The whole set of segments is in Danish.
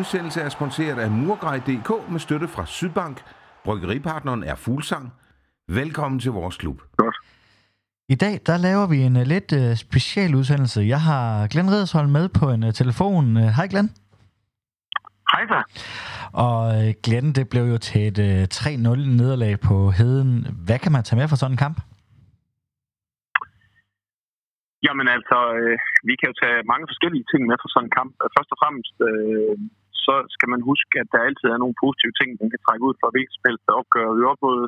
Udsendelse er sponsoreret af Murgrej.dk med støtte fra Sydbank. Bryggeripartneren er Fuglsang. Velkommen til vores klub. Godt. I dag der laver vi en uh, lidt uh, special udsendelse. Jeg har Glenn Redsholm med på en uh, telefon. Uh, hej Glenn. Hej så. Og uh, Glenn, det blev jo til et uh, 3-0 nederlag på Heden. Hvad kan man tage med fra sådan en kamp? Jamen altså, øh, vi kan jo tage mange forskellige ting med fra sådan en kamp. Først og fremmest, øh, så skal man huske, at der altid er nogle positive ting, man kan trække ud fra hvilket spil, der opgør vi op mod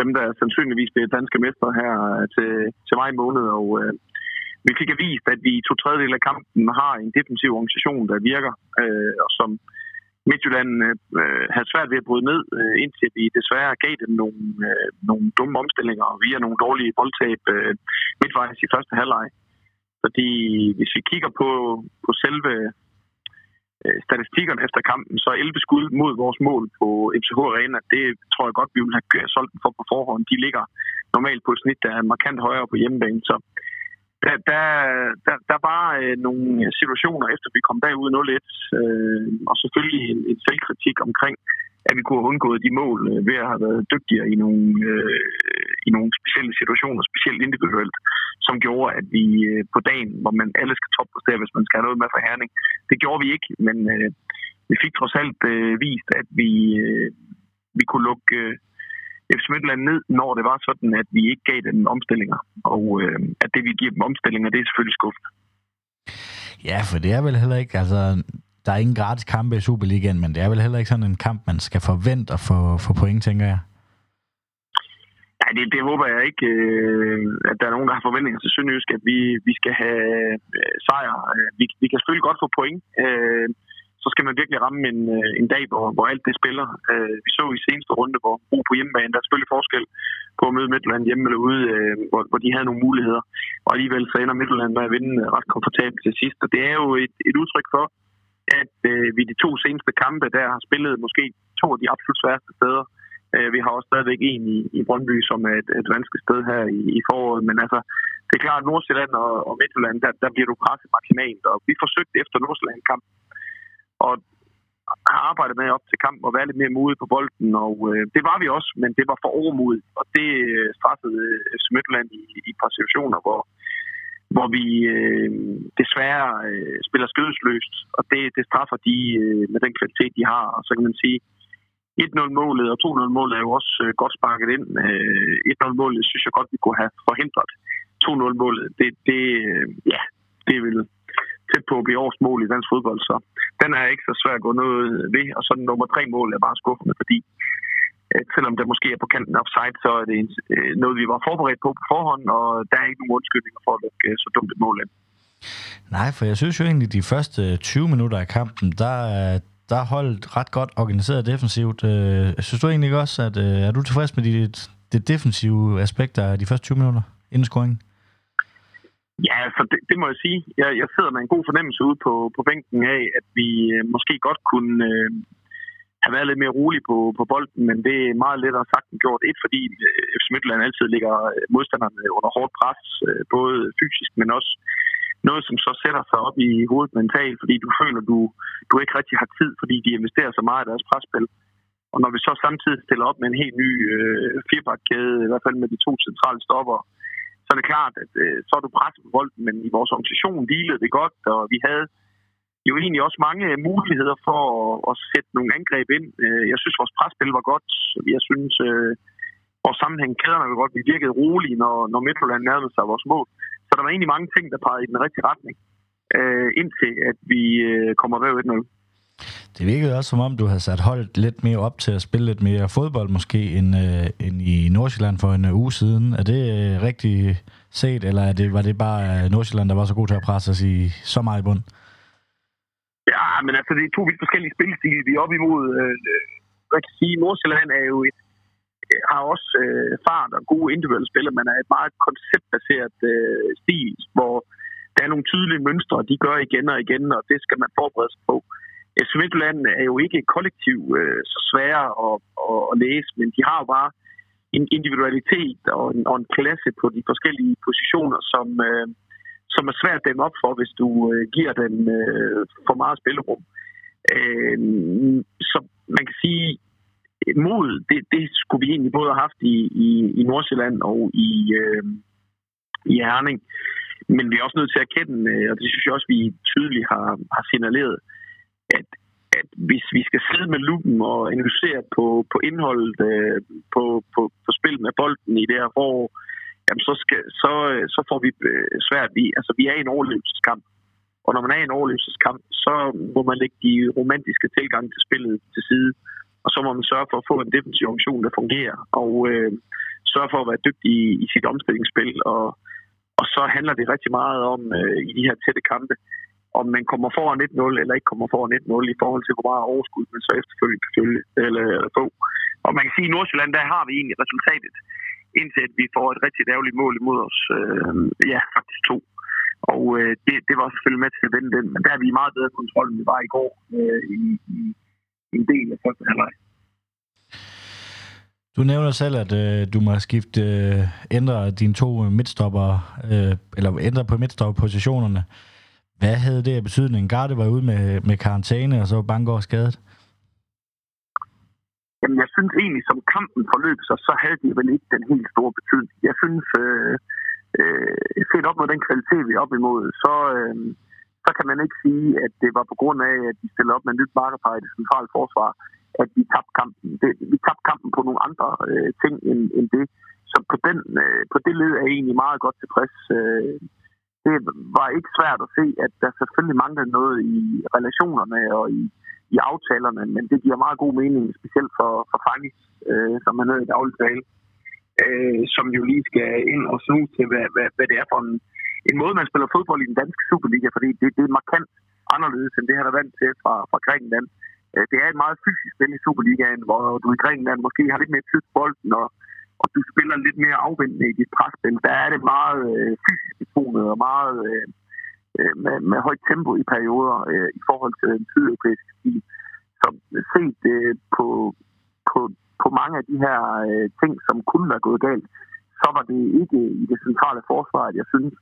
dem, der sandsynligvis bliver danske mestre her øh, til, til maj måned. Og øh, vi fik vist, at vi i to tredjedel af kampen har en defensiv organisation, der virker, øh, og som Midtjylland øh, havde svært ved at bryde ned, øh, indtil vi desværre gav dem nogle, øh, nogle dumme omstillinger via nogle dårlige boldtab øh, midtvejs i første halvleg. Fordi hvis vi kigger på, på selve Øh, statistikkerne efter kampen, så 11 skud mod vores mål på FCH Arena, det tror jeg godt, vi vil have øh, solgt dem for på forhånd. De ligger normalt på et snit, der er markant højere på hjemmebane. Så der, der, der, der var øh, nogle situationer, efter vi kom bagud 0-1, øh, og selvfølgelig en, en selvkritik omkring, at vi kunne have undgået de mål øh, ved at have været dygtigere i nogle, øh, i nogle specielle situationer, specielt individuelt, som gjorde, at vi øh, på dagen, hvor man alle skal toppræstere, hvis man skal have noget med for Herning, det gjorde vi ikke, men øh, vi fik trods alt øh, vist, at vi, øh, vi kunne lukke øh, FC Midtjylland ned, når det var sådan, at vi ikke gav dem omstillinger. Og øh, at det, vi giver dem omstillinger, det er selvfølgelig skuffende. Ja, for det er vel heller ikke, altså, der er ingen gratis kampe i Superligaen, men det er vel heller ikke sådan en kamp, man skal forvente at få, få point, tænker jeg. Nej, det, det håber jeg ikke, øh, at der er nogen, der har forventninger til Sønderjysk, at vi, vi skal have øh, sejr. Øh, vi, vi kan selvfølgelig godt få point. Øh, så skal man virkelig ramme en, øh, en dag, hvor, hvor alt det spiller. Øh, vi så i seneste runde, hvor Bro på hjemmebane, der er selvfølgelig forskel på at møde Midtjylland hjemme eller ude, øh, hvor, hvor de havde nogle muligheder. Og alligevel så ender Midtjylland med at vinde øh, ret komfortabelt til sidst. Og det er jo et, et udtryk for, at øh, vi de to seneste kampe, der har spillet måske to af de absolut sværeste steder. Øh, vi har også stadigvæk en i, i Brøndby, som er et, et vanskeligt sted her i, i foråret. Men altså, det er klart, at Nordsjælland og, og Midtjylland, der, der bliver du presset maksimalt. Og vi forsøgte efter Nordsjælland-kampen og har arbejdet med op til kampen og være lidt mere modige på bolden, og øh, det var vi også, men det var for overmodigt, og det øh, straffede øh, FC Midtjylland i, i et par situationer, hvor, hvor vi øh, desværre øh, spiller skødesløst, og det, det straffer de øh, med den kvalitet, de har, og så kan man sige, 1-0-målet og 2-0-målet er jo også øh, godt sparket ind. Øh, 1-0-målet synes jeg godt, vi kunne have forhindret. 2-0-målet, det, det, øh, ja, det vil tæt på at blive års mål i dansk fodbold, så den er ikke så svær at gå noget ved. Og så den nummer tre mål er bare skuffende, fordi øh, selvom der måske er på kanten offside, så er det en, øh, noget, vi var forberedt på på forhånd, og der er ikke nogen undskyldninger for at lukke øh, så dumt et mål ind. Nej, for jeg synes jo egentlig, de første øh, 20 minutter af kampen, der, øh, der holdt ret godt organiseret defensivt. Øh, synes du egentlig også, at øh, er du tilfreds med det, det defensive aspekt af de første 20 minutter inden scoringen? Ja, for det, det må jeg sige. Jeg, jeg sidder med en god fornemmelse ude på, på bænken af, at vi øh, måske godt kunne øh, have været lidt mere rolige på, på bolden, men det er meget lettere sagt end gjort. Et, fordi øh, FC Midtjylland altid ligger modstanderne under hårdt pres, øh, både fysisk, men også noget, som så sætter sig op i hovedet mentalt, fordi du føler, du, du ikke rigtig har tid, fordi de investerer så meget i deres presspil. Og når vi så samtidig stiller op med en helt ny øh, firebakkæde, i hvert fald med de to centrale stopper, så er det klart, at øh, så er du presset på bolden, men i vores organisation hvilede det godt, og vi havde jo egentlig også mange muligheder for at, at sætte nogle angreb ind. Øh, jeg synes, vores presspil var godt. Jeg synes, øh, vores sammenhæng kæderne var godt. Vi virkede rolige, når, når Midtjylland nærmede sig vores mål. Så der var egentlig mange ting, der pegede i den rigtige retning, øh, indtil at vi øh, kommer ved 1-0. Det virkede også som om, du havde sat holdet lidt mere op til at spille lidt mere fodbold måske, end, øh, end i Nordsjælland for en uge siden. Er det øh, rigtigt set, eller er det, var det bare øh, Nordsjælland, der var så god til at presse os i så meget i bund? Ja, men altså, det er to vidt forskellige spilstil, vi er op imod. Øh, hvad kan sige, Nordsjælland er jo et, øh, har også øh, fart og gode individuelle spillere, men er et meget konceptbaseret øh, stil, hvor der er nogle tydelige mønstre, de gør igen og igen, og det skal man forberede sig på. Øh, FC Midtjylland er jo ikke kollektiv øh, så svære at, at, at læse, men de har jo bare en individualitet og en, og en klasse på de forskellige positioner, som, øh, som er svært at dæmme op for, hvis du øh, giver dem øh, for meget spillerum. Øh, så man kan sige, mod, det, det skulle vi egentlig både have haft i, i, i Nordsjælland og i, øh, i Herning. Men vi er også nødt til at erkende, øh, og det synes jeg også, vi tydeligt har, har signaleret, at, at hvis vi skal sidde med lupen og analysere på, på indholdet, øh, på, på, på spil med bolden i det her forår, jamen så, skal, så, øh, så får vi øh, svært. Vi, altså, vi er i en overlevelseskamp. Og når man er i en overlevelseskamp, så må man lægge de romantiske tilgange til spillet til side. Og så må man sørge for at få en defensiv organisation, der fungerer. Og øh, sørge for at være dygtig i, i sit omstillingsspil. Og, og så handler det rigtig meget om øh, i de her tætte kampe, om man kommer foran 1-0 eller ikke kommer foran 1-0 i forhold til, hvor meget overskud man så efterfølgende kan følge, eller, eller få. Og man kan sige, at i Nordsjælland, der har vi egentlig resultatet, indtil at vi får et rigtig ærgerligt mål imod os. Øh, ja, faktisk to. Og øh, det, det var selvfølgelig med til at vende den, men der er vi meget bedre kontrol, end vi var i går øh, i, i en del af første halvleg. Du nævner selv, at øh, du må skifte, øh, ændre dine to midtstopper, øh, eller ændre på midtstopperpositionerne. Hvad havde det af betydning? Garde var ude med, med karantæne, og så var Bangor skadet? Jamen, jeg synes egentlig, som kampen forløb sig, så havde de vel ikke den helt store betydning. Jeg synes, øh, øh, set op med den kvalitet, vi er op imod, så, øh, så kan man ikke sige, at det var på grund af, at de stillede op med nyt markerpar i det centrale forsvar, at vi tabte kampen. Det, vi tabte kampen på nogle andre øh, ting end, end det. Så på, den, øh, på det led er jeg egentlig meget godt tilfreds. Øh, det var ikke svært at se, at der selvfølgelig manglede noget i relationerne og i, i aftalerne, men det giver meget god mening, specielt for, for Fangis, øh, som han hedder i daglig tale, øh, som jo lige skal ind og snuse til, hvad, hvad, hvad det er for en, en måde, man spiller fodbold i den danske Superliga, fordi det, det er markant anderledes, end det han er vant til fra, fra Grækenland. Øh, det er et meget fysisk spil i Superligaen, hvor du i Grækenland måske har lidt mere tid på bolden, og, og du spiller lidt mere afvendende i dit presspil. Der er det meget øh, fysisk betonet og meget øh, øh, med, med højt tempo i perioder øh, i forhold til den sydeuropæiske stil. Så set øh, på, på, på mange af de her øh, ting, som kunne være gået galt, så var det ikke i det centrale forsvar, at jeg synes,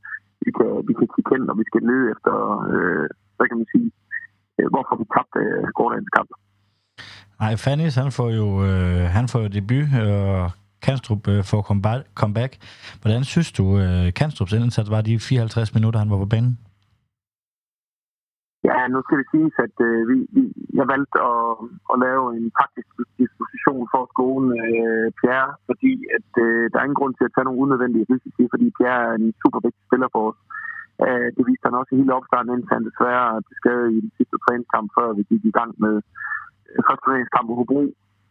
vi kan, vi kan kigge hen, og vi skal lede efter, øh, hvad kan man sige, øh, hvorfor vi tabte øh, gårdagens kamp. Nej, Fannis, han får jo, øh, han får jo debut, og Kanstrup øh, får comeback. Hvordan synes du, øh, Kanstrups indsats var de 54 minutter, han var på banen? Ja, nu skal det siges, at øh, vi, vi, jeg valgte at, at lave en taktisk disposition for skolen øh, Pierre, fordi at, øh, der er ingen grund til at tage nogle unødvendige risici, fordi Pierre er en super vigtig spiller for os. Øh, det viste han også i hele opstarten, indtil han desværre blev skadet i den sidste træningskamp, før vi gik i gang med øh, første træningskamp på Hobro.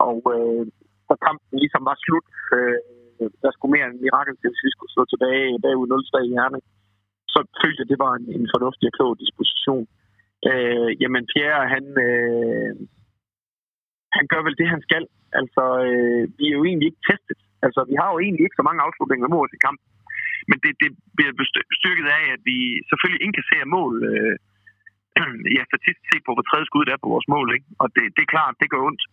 Og øh, så kampen ligesom var slut, øh, der skulle mere en mirakel til, hvis vi skulle slå tilbage bagud 0 i Herning, så følte jeg, at det var en, en fornuftig og klog disposition. Øh, jamen Pierre, han, øh, han gør vel det, han skal. Altså, øh, vi er jo egentlig ikke testet. Altså, vi har jo egentlig ikke så mange afslutninger mod os i kampen. Men det, det bliver bestyrket af, at vi selvfølgelig indkasserer mål. Øh, ja, statistisk set på, hvor tredje skud der er på vores mål. Ikke? Og det, det er klart, det gør ondt.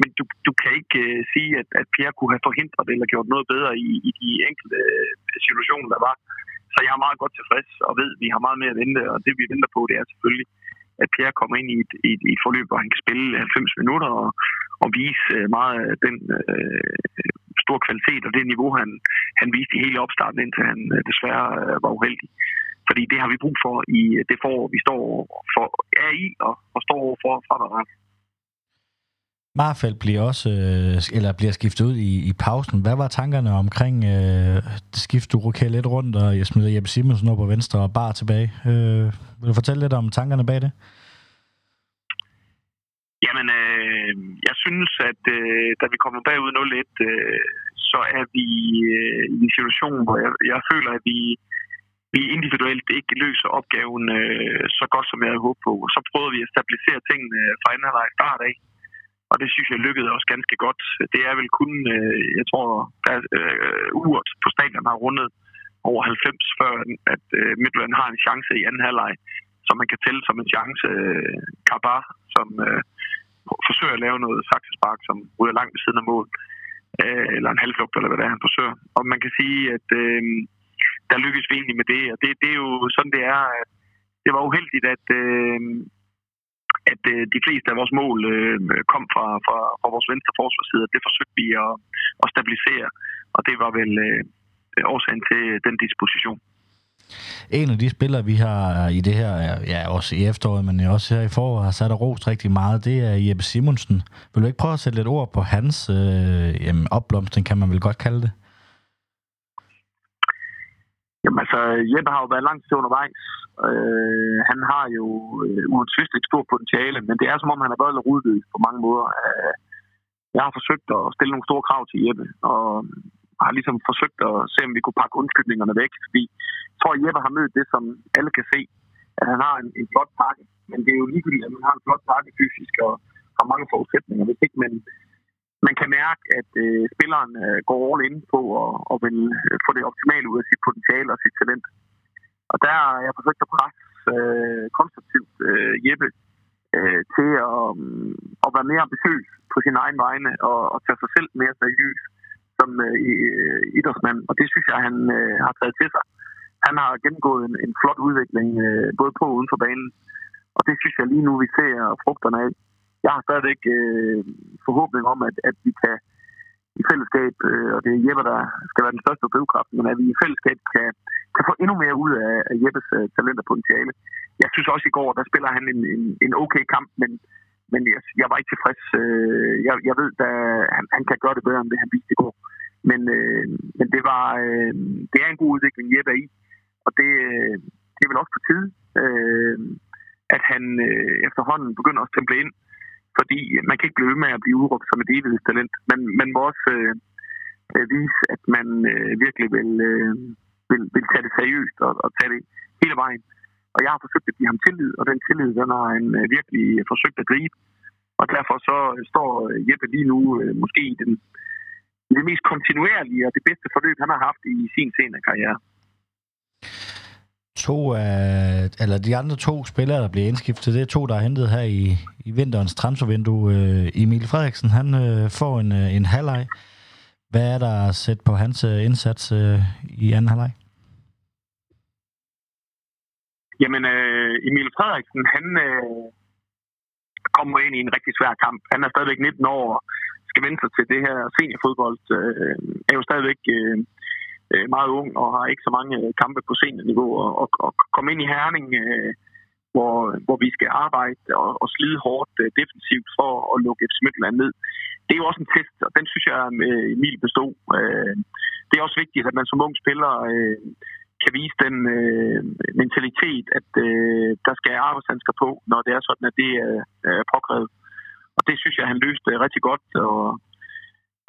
Men du, du kan ikke øh, sige, at, at Pierre kunne have forhindret eller gjort noget bedre i, i de enkelte øh, situationer, der var. Så jeg er meget godt tilfreds og ved, at vi har meget mere at vente. Og det vi venter på, det er selvfølgelig, at Pierre kommer ind i et, i, i et forløb, hvor han kan spille 90 minutter og, og vise øh, meget af den øh, store kvalitet og det niveau, han, han viste i hele opstarten, indtil han øh, desværre øh, var uheldig. Fordi det har vi brug for i det forår, vi står for, er i og, og står for fremadrettet. Marfald bliver også, øh, eller bliver skiftet ud i, i pausen. Hvad var tankerne omkring øh, skift, du rokerer lidt rundt, og jeg smider Jeppe Simonsen op på venstre og bare tilbage? Øh, vil du fortælle lidt om tankerne bag det? Jamen, øh, jeg synes, at øh, da vi kommer bagud 0-1, øh, så er vi øh, i en situation, hvor jeg, jeg føler, at vi, vi individuelt ikke løser opgaven øh, så godt, som jeg havde håbet på. Så prøvede vi at stabilisere tingene fra anden halvleg start af. Og det synes jeg lykkedes også ganske godt. Det er vel kun, øh, jeg tror, der øh, uret på stadion har rundet over 90, før at øh, Midtjylland har en chance i anden halvleg, som man kan tælle som en chance. Øh, Kabar, som øh, forsøger at lave noget saksespark, som ryger langt ved siden af mål. Øh, eller en halvflugt, eller hvad det er, han forsøger. Og man kan sige, at øh, der lykkes vi egentlig med det. Og det, det er jo sådan, det er. At det var uheldigt, at... Øh, at øh, de fleste af vores mål øh, kom fra, fra, fra vores venstre forsvarsside. Det forsøgte vi at, at stabilisere, og det var vel øh, årsagen til den disposition. En af de spillere, vi har øh, i det her, ja, også i efteråret, men også her i foråret, har sat og rost rigtig meget, det er Jeppe Simonsen. Vil du ikke prøve at sætte lidt ord på hans øh, jamen, opblomstring, kan man vel godt kalde det? Jamen altså, Jeppe har jo været langt til undervejs. Øh, han har jo øh, uansvistligt stort potentiale, men det er som om, han har været lidt rudløs på mange måder. Øh, jeg har forsøgt at stille nogle store krav til Jeppe, og har ligesom forsøgt at se, om vi kunne pakke undskyldningerne væk. Fordi jeg tror, at Jeppe har mødt det, som alle kan se, at han har en, en flot pakke. Men det er jo ligegyldigt, at man har en flot pakke fysisk og har mange forudsætninger. Hvis ikke man, man kan mærke, at øh, spilleren øh, går all in på og, og vil øh, få det optimale ud af sit potentiale og sit talent. Og der har jeg forsøgt at presse øh, konstruktivt øh, Jeppe øh, til at, um, at være mere ambitiøs på sin egen vegne og, og tage sig selv mere seriøst som øh, øh, idrætsmand, og det synes jeg, han øh, har taget til sig. Han har gennemgået en, en flot udvikling, øh, både på og uden for banen, og det synes jeg lige nu, vi ser frugterne af. Jeg har stadigvæk øh, forhåbning om, at, at vi kan i fællesskab, øh, og det er Jeppe, der skal være den største drivkraft, men at vi i fællesskab kan, kan få endnu mere ud af, af Jeppes øh, talent og potentiale. Jeg synes også i går, der spiller han en, en, en okay kamp, men men jeg, jeg var ikke tilfreds. Øh, jeg, jeg ved, at han, han kan gøre det bedre, end det han viste i går. Men, øh, men det var øh, det er en god udvikling, Jeppe er i. Og det, øh, det er vel også på tide, øh, at han øh, efterhånden begynder at stemple ind. Fordi man kan ikke blive med at blive udråbt som et evighedstalent. Men man må også øh, øh, vise, at man øh, virkelig vil, øh, vil, vil tage det seriøst og, og tage det hele vejen. Og jeg har forsøgt at give ham tillid, og den tillid, den har han øh, virkelig forsøgt at gribe. Og derfor så øh, står øh, Jeppe lige nu øh, måske i den, i det mest kontinuerlige og det bedste forløb, han har haft i sin senere karriere. To af, eller de andre to spillere, der bliver indskiftet, det er to, der er hentet her i, i vinterens transfervindue. Øh, Emil Frederiksen, han øh, får en, øh, en halvleg. Hvad er der set på hans indsats i anden halvleg? Jamen, øh, Emil Frederiksen, han øh, kommer ind i en rigtig svær kamp. Han er stadigvæk 19 år og skal vende sig til det her seniorfodbold. Øh, er jo stadigvæk øh, øh, meget ung og har ikke så mange øh, kampe på seniorniveau. Og, og, og komme ind i Herning, øh, hvor, hvor vi skal arbejde og, og slide hårdt øh, defensivt for at lukke et Midtjylland ned. Det er jo også en test, og den synes jeg, øh, Emil bestod. Øh, det er også vigtigt, at man som ung spiller... Øh, kan vise den øh, mentalitet, at øh, der skal arbejdshandsker på, når det er sådan, at det er øh, påkrævet. Og det synes jeg, han løste øh, rigtig godt, og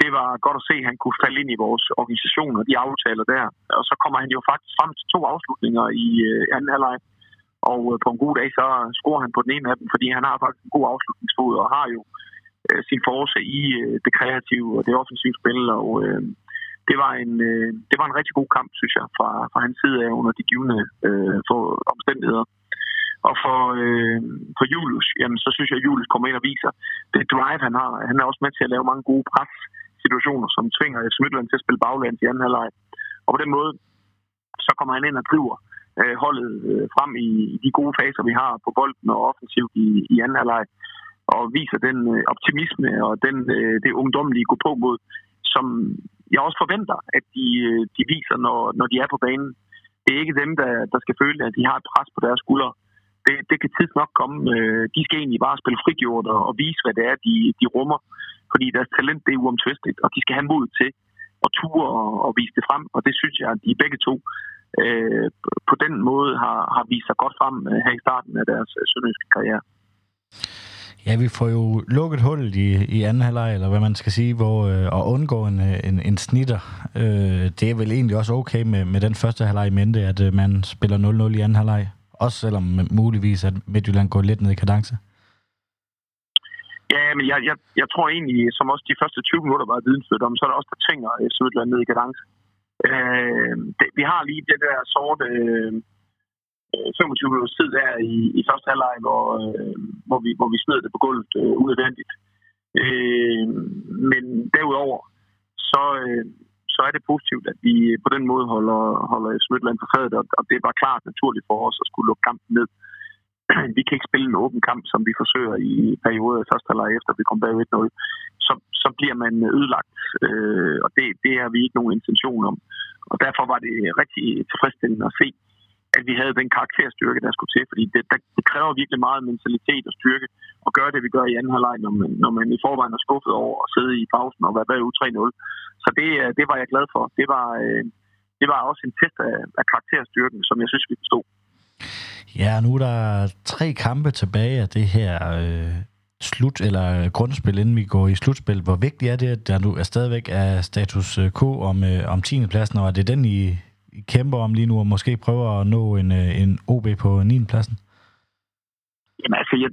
det var godt at se, at han kunne falde ind i vores organisation og de aftaler der. Og så kommer han jo faktisk frem til to afslutninger i øh, anden halvleg. Og øh, på en god dag, så scorer han på den ene af dem, fordi han har faktisk en god afslutningsfod og har jo øh, sin force i øh, det kreative og det offensive spil. Og øh, det var en, øh, det var en rigtig god kamp, synes jeg, fra, fra hans side af under de givende øh, for omstændigheder. Og for, øh, for Julius, jamen, så synes jeg, at Julius kommer ind og viser det drive, han har. Han er også med til at lave mange gode pres situationer, som tvinger FC Midtjylland til at spille bagland i anden halvleg. Og på den måde, så kommer han ind og driver øh, holdet øh, frem i, i de gode faser, vi har på bolden og offensivt i, i anden halvleg. Og viser den øh, optimisme og den, øh, det ungdomlige gå på mod, som jeg også forventer, at de, øh, de viser, når, når de er på banen. Det er ikke dem, der, der skal føle, at de har et pres på deres skuldre. Det, det kan tids nok komme. Øh, de skal egentlig bare spille frigjort og, og vise, hvad det er, de, de rummer. Fordi deres talent det er uomtvisteligt, og de skal have mod til at ture og, og vise det frem. Og det synes jeg, at de begge to øh, på den måde har, har vist sig godt frem øh, her i starten af deres øh, sønderjyske karriere. Ja, vi får jo lukket hullet i, i anden halvleg, eller hvad man skal sige, hvor øh, at undgå en, øh, en, en snitter. Øh, det er vel egentlig også okay med, med den første halvleg i mente, at øh, man spiller 0-0 i anden halvleg. Også selvom muligvis, at Midtjylland går lidt ned i kadence. Ja, men jeg, jeg, jeg tror egentlig, som også de første 20 minutter var vidensført om, så er der også der tvinger Midtjylland ned i kadence. Øh, det, vi har lige det der sorte... Øh, 25 minutters tid der i, i første halvleg, hvor, øh, hvor, vi, hvor vi smed det på gulvet øh, unødvendigt. Øh, men derudover, så, øh, så er det positivt, at vi på den måde holder, holder Smøtland på fadet, og, det det var klart naturligt for os at skulle lukke kampen ned. vi kan ikke spille en åben kamp, som vi forsøger i perioder i første halvleg efter vi kom bag 1-0, så, så bliver man ødelagt, øh, og det, det har vi ikke nogen intention om. Og derfor var det rigtig tilfredsstillende at se, at vi havde den karakterstyrke, der skulle til, fordi det, der, det kræver virkelig meget mentalitet og styrke at gøre det, vi gør i anden halvleg, når man, når man i forvejen er skuffet over at sidde i pausen og være bagud 3-0. Så det, øh, det var jeg glad for. Det var, øh, det var også en test af, af karakterstyrken, som jeg synes, vi forstod. Ja, nu er der tre kampe tilbage af det her øh, slut eller grundspil, inden vi går i slutspil. Hvor vigtigt er det, at der nu er stadigvæk er status øh, K om, øh, om 10. pladsen, og er det den, I kæmper om lige nu, og måske prøver at nå en, øh, en OB på 9. pladsen? Jamen altså, jeg,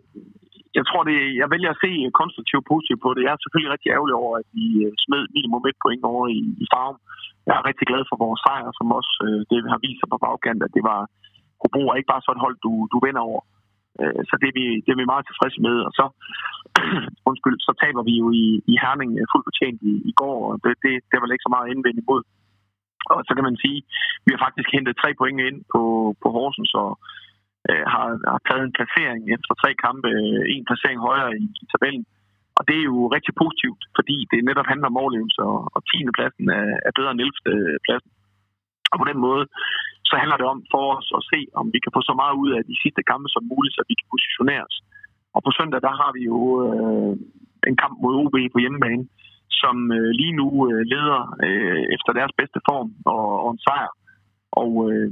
jeg tror, det, jeg vælger at se konstruktivt positivt på det. Jeg er selvfølgelig rigtig ærgerlig over, at vi øh, smed minimum et point over i, i farven. Jeg er rigtig glad for vores sejr, som også øh, det har vist sig på bagkant, at det var Hobro er ikke bare sådan et hold, du, du vinder over. Øh, så det er, vi, det er vi meget tilfredse med. Og så, undskyld, så taber vi jo i, i Herning øh, fuldt fortjent i, i går, og det, det, det var ikke så meget indvendt imod. Og så kan man sige, vi har faktisk hentet tre point ind på, på Horsens, og øh, har, har taget en placering efter tre kampe, øh, en placering højere i, i tabellen. Og det er jo rigtig positivt, fordi det netop handler om overlevelse, og, og 10. pladsen er, er bedre end 11. Øh, pladsen. Og på den måde, så handler det om for os at se, om vi kan få så meget ud af de sidste kampe som muligt, så vi kan positionere os. Og på søndag, der har vi jo øh, en kamp mod OB på hjemmebane, som øh, lige nu øh, leder øh, efter deres bedste form og, og en sejr. Og øh,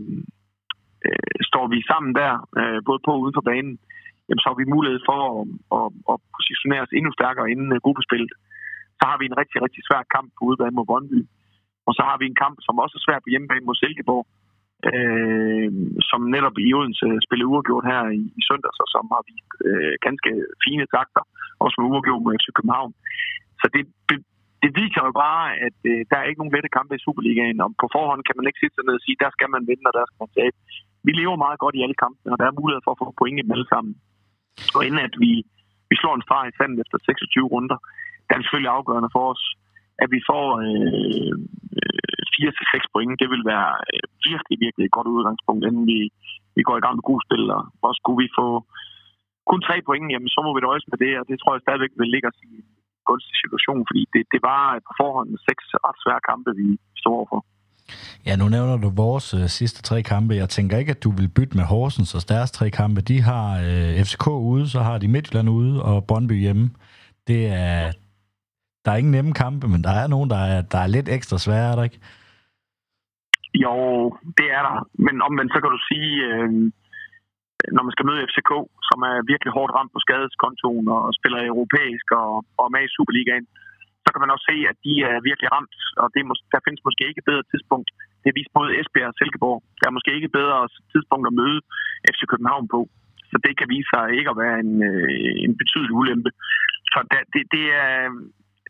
øh, står vi sammen der, øh, både på og uden for banen, jamen, så har vi mulighed for at, at, at positionere os endnu stærkere inden øh, gruppespillet. Så har vi en rigtig, rigtig svær kamp på udebane mod Brøndby. Og så har vi en kamp, som også er svær på hjemmebane mod Silkeborg, øh, som netop i Odense spillede uafgjort her i, i søndags, og som har vist øh, ganske fine takter, også med uafgjort mod FC København. Så det, det, viser jo bare, at øh, der er ikke nogen lette kampe i Superligaen, og på forhånd kan man ikke sætte sig ned og sige, der skal man vinde, og der skal man tabe. Vi lever meget godt i alle kampene, og der er mulighed for at få point i dem alle sammen. Og inden at vi, vi slår en streg i sandet efter 26 runder, der er det selvfølgelig afgørende for os, at vi får øh, øh 4-6 point. Det vil være øh, virkelig, virkelig et godt udgangspunkt, inden vi, vi går i gang med gode spil. Og skulle vi få kun tre point, jamen, så må vi nøjes med det, og det tror jeg stadigvæk vil ligge os i en gunstig situation, fordi det, det var på forhånd seks ret svære kampe, vi står overfor. Ja, nu nævner du vores øh, sidste tre kampe. Jeg tænker ikke, at du vil bytte med Horsens og deres tre kampe. De har øh, FCK ude, så har de Midtjylland ude og Brøndby hjemme. Det er, der er ingen nemme kampe, men der er nogen, der er, der er lidt ekstra svære, er der ikke? Jo, det er der. Men omvendt, så kan du sige, øh, når man skal møde FCK, som er virkelig hårdt ramt på skadeskontoen og spiller europæisk og, og er med i Superligaen, så kan man også se, at de er virkelig ramt, og det er, der findes måske ikke et bedre tidspunkt. Det er vist både Esbjerg og Silkeborg. Der er måske ikke et bedre tidspunkt at møde FC København på. Så det kan vise sig ikke at være en, øh, en betydelig ulempe. Så det, det, er,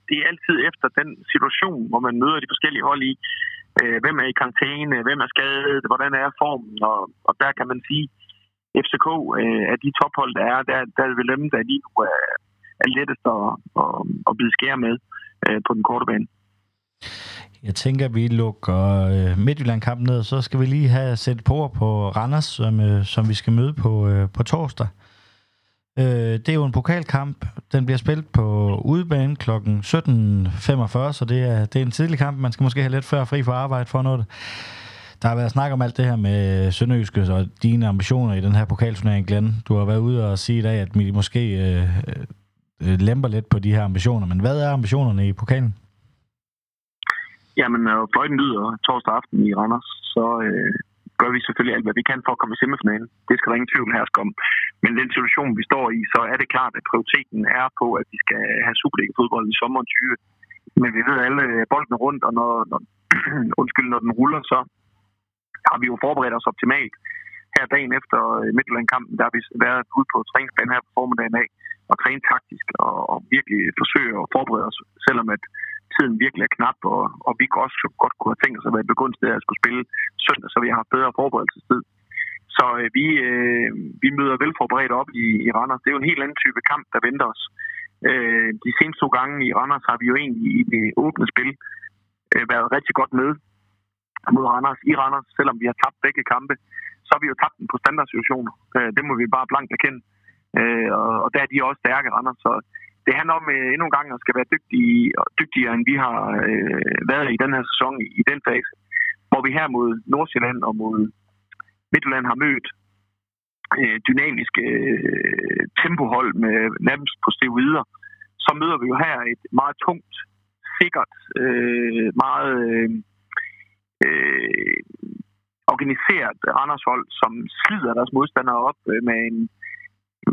det er altid efter den situation, hvor man møder de forskellige hold i. Øh, hvem er i karantæne? Hvem er skadet? Hvordan er formen? Og, og der kan man sige, FCK øh, af de tophold, der er, der, der er vel dem, der lige nu er, er lettest at, at, at bide skære med øh, på den korte bane. Jeg tænker, at vi lukker øh, Midtjylland-kampen ned, så skal vi lige have sat på på Randers, som, øh, som vi skal møde på, øh, på torsdag. Øh, det er jo en pokalkamp. Den bliver spillet på udebane kl. 17.45, så det er, det er en tidlig kamp. Man skal måske have lidt før fri for arbejde for noget. Der har været snak om alt det her med Sønderjyske og dine ambitioner i den her pokalturnering, Glenn. Du har været ude og sige i dag, at vi måske øh, øh, lemper lidt på de her ambitioner. Men hvad er ambitionerne i pokalen? Jamen, når fløjten lyder torsdag aften i Randers, så øh, gør vi selvfølgelig alt, hvad vi kan for at komme i semifinalen. Det skal der ingen tvivl herske om. Men den situation, vi står i, så er det klart, at prioriteten er på, at vi skal have Superliga-fodbold i sommeren 20. Men vi ved alle øh, bolden rundt, og når, når, undskyld, når den ruller, så har vi jo forberedt os optimalt. Her dagen efter øh, Midtjylland-kampen, der har vi været ude på træningsbanen her på formiddagen af, og træne taktisk og, og virkelig forsøge at forberede os, selvom at tiden virkelig er knap, og, og vi også godt kunne have tænkt os at være begunstiget af at skulle spille søndag, så vi har haft bedre forberedelsestid. Så øh, vi, øh, vi møder velforberedt op i, i Randers. Det er jo en helt anden type kamp, der venter os. Øh, de seneste to gange i Randers har vi jo egentlig i det åbne spil øh, været rigtig godt med mod Randers i Randers, selvom vi har tabt begge kampe. Så har vi jo tabt den på standardsituationer. Øh, det må vi bare blankt erkende. Øh, og, og der er de også stærke, Randers. Så det handler om øh, endnu en gang at skal være dygtige, dygtigere, end vi har været i den her sæson i, den fase. Hvor vi her mod Nordsjælland og mod Midtjylland har mødt dynamiske tempohold med nærmest på steroider, så møder vi jo her et meget tungt, sikkert, meget øh, Øh, organiseret Randershold, som slider deres modstandere op øh, med en,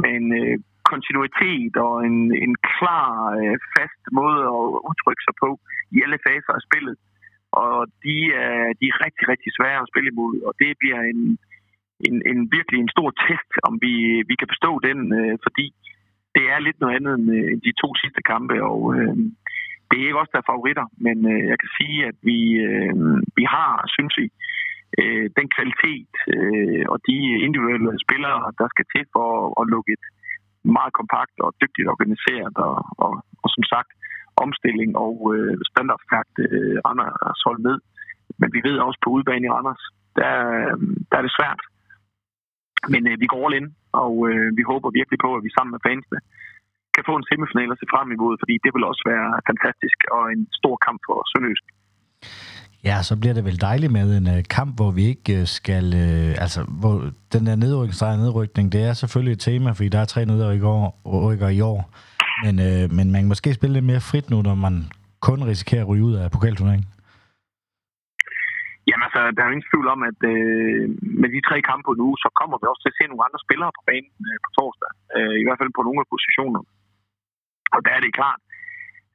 med en øh, kontinuitet og en, en klar, øh, fast måde at udtrykke sig på i alle faser af spillet. Og de er, de er rigtig, rigtig svære at spille imod, og det bliver en, en, en virkelig en stor test, om vi, vi kan bestå den, øh, fordi det er lidt noget andet end øh, de to sidste kampe, og øh, det er ikke også der favoritter, men øh, jeg kan sige, at vi, øh, vi har, synes vi, øh, den kvalitet øh, og de individuelle spillere, der skal til for at, lukke et meget kompakt og dygtigt organiseret og, og, og som sagt omstilling og øh, standardfærdigt øh, Anders hold med. Men vi ved også på udebane i Anders, der, der er det svært. Men øh, vi går all in, og øh, vi håber virkelig på, at vi sammen med fansene kan få en semifinal at se frem imod, fordi det vil også være fantastisk og en stor kamp for Sønderjysk. Ja, så bliver det vel dejligt med en uh, kamp, hvor vi ikke uh, skal... Uh, altså, hvor den der nedrykning, nedrykning, det er selvfølgelig et tema, fordi der er tre nedrykker i år. Men, uh, men man kan måske spille lidt mere frit nu, når man kun risikerer at ryge ud af pokalturneringen. Jamen altså, der er jo ingen tvivl om, at øh, med de tre kampe nu, så kommer vi også til at se nogle andre spillere på banen øh, på torsdag. Øh, I hvert fald på nogle af positionerne. Og der er det klart,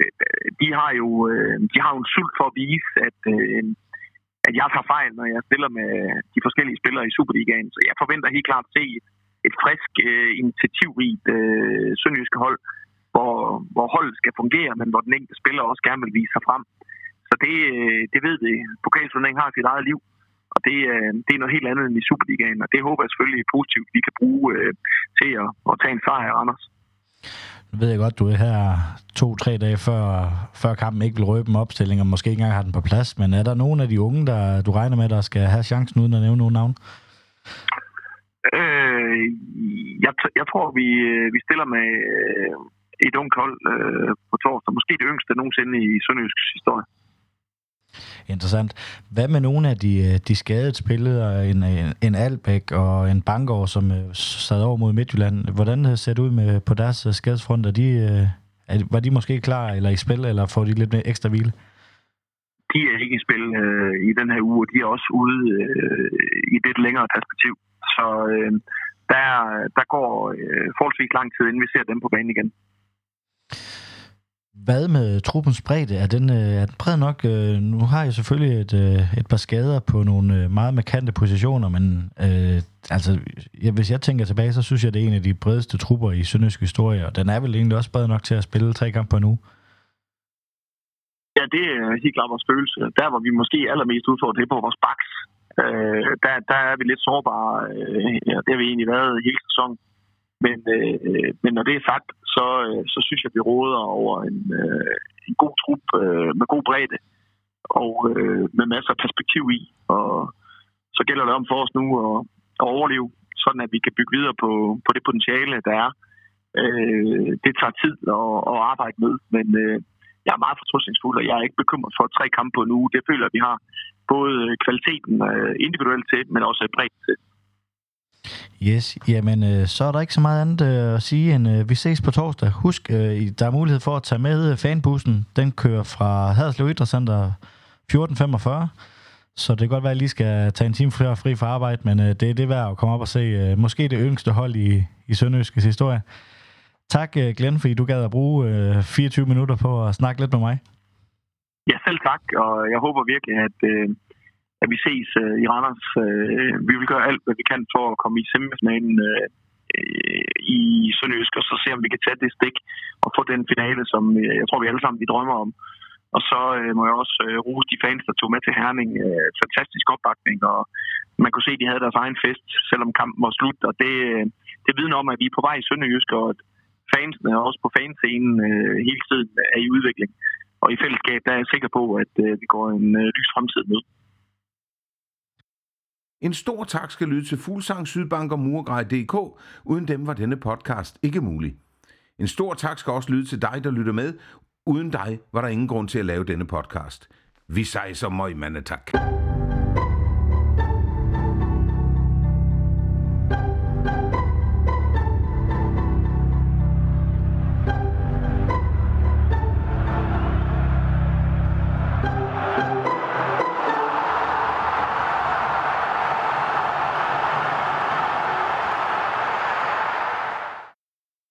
øh, de har jo øh, de har jo en sult for at vise, at, øh, at jeg tager fejl, når jeg stiller med de forskellige spillere i Superligaen. Så jeg forventer helt klart at se et, et frisk, initiativrigt øh, sønderjyske hold, hvor, hvor holdet skal fungere, men hvor den enkelte spiller også gerne vil vise sig frem. Så det, det ved vi. Pokalturneringen har sit eget liv, og det, det er noget helt andet end i Superligaen, og det håber jeg selvfølgelig positivt, vi kan bruge øh, til at, at tage en sejr, Anders. Ved jeg godt, du er her to-tre dage før, før kampen ikke vil røbe en opstilling, og måske ikke engang har den på plads, men er der nogen af de unge, der du regner med, der skal have chancen uden at nævne nogen navn? Øh, jeg, jeg tror, vi, øh, vi stiller med øh, et ungt hold øh, på torsdag. Måske det yngste nogensinde i Sønderjysk historie. Interessant. Hvad med nogle af de, øh, de skadede spillere, en, en, en Albæk og en Bangor, som øh, sad over mod Midtjylland? Hvordan øh, ser det ud med, på deres skadesfront? Er de, er, var de måske klar eller i spil, eller får de lidt mere ekstra hvile? De er ikke i spil øh, i den her uge, og de er også ude øh, i det længere perspektiv. Så øh, der, der går øh, forholdsvis lang tid, inden vi ser dem på banen igen. Hvad med truppens bredde? Er den, øh, er den bred nok? Øh, nu har jeg selvfølgelig et, øh, et par skader på nogle øh, meget markante positioner, men øh, altså, ja, hvis jeg tænker tilbage, så synes jeg, det er en af de bredeste trupper i sønderjysk historie, og den er vel egentlig også bred nok til at spille tre kampe på en uge. Ja, det er helt klart vores følelse. Der, hvor vi måske allermest udfordret, det er på vores baks. Øh, der, der er vi lidt sårbare. Øh, ja, det har vi egentlig været hele sæsonen. Men, øh, men når det er sagt, så, øh, så synes jeg, at vi råder over en, øh, en god trup øh, med god bredde og øh, med masser af perspektiv i. Og så gælder det om for os nu at, at overleve, sådan at vi kan bygge videre på, på det potentiale, der er. Øh, det tager tid at, at arbejde med, men øh, jeg er meget fortrystningsfuld, og jeg er ikke bekymret for tre kampe på en uge. Det føler at vi har både kvaliteten øh, individuelt til, men også bredt til. Yes, jamen øh, så er der ikke så meget andet øh, at sige end øh, vi ses på torsdag. Husk, øh, der er mulighed for at tage med øh, fanbussen. Den kører fra Haderslev Idrætscenter 14.45. Så det kan godt være, at jeg lige skal tage en time fri, fri fra arbejde, men øh, det er det værd at komme op og se. Øh, måske det yngste hold i, i Sønderjyskes historie. Tak, øh, Glenn, fordi du gad at bruge øh, 24 minutter på at snakke lidt med mig. Ja, selv tak, og jeg håber virkelig, at, øh, at vi ses øh, i Randers. Øh, vi vil gøre alt, hvad vi kan for at komme i semifinalen øh, i Sønderjysk, og så se, om vi kan tage det stik og få den finale, som øh, jeg tror, vi alle sammen vi drømmer om. Og så øh, må jeg også øh, rose de fans, der tog med til Herning. Øh, fantastisk opbakning, og man kunne se, at de havde deres egen fest, selvom kampen var slut. Og det, øh, det vidner om, at vi er på vej i Sønderjysk, og at fansene også på fanscenen øh, hele tiden er i udvikling. Og i fællesskab der er jeg sikker på, at øh, vi går en øh, lys fremtid med. En stor tak skal lyde til Fuglsang, Sydbank og Murgrej.dk. Uden dem var denne podcast ikke mulig. En stor tak skal også lyde til dig, der lytter med. Uden dig var der ingen grund til at lave denne podcast. Vi sejser møg, mandetak. tak.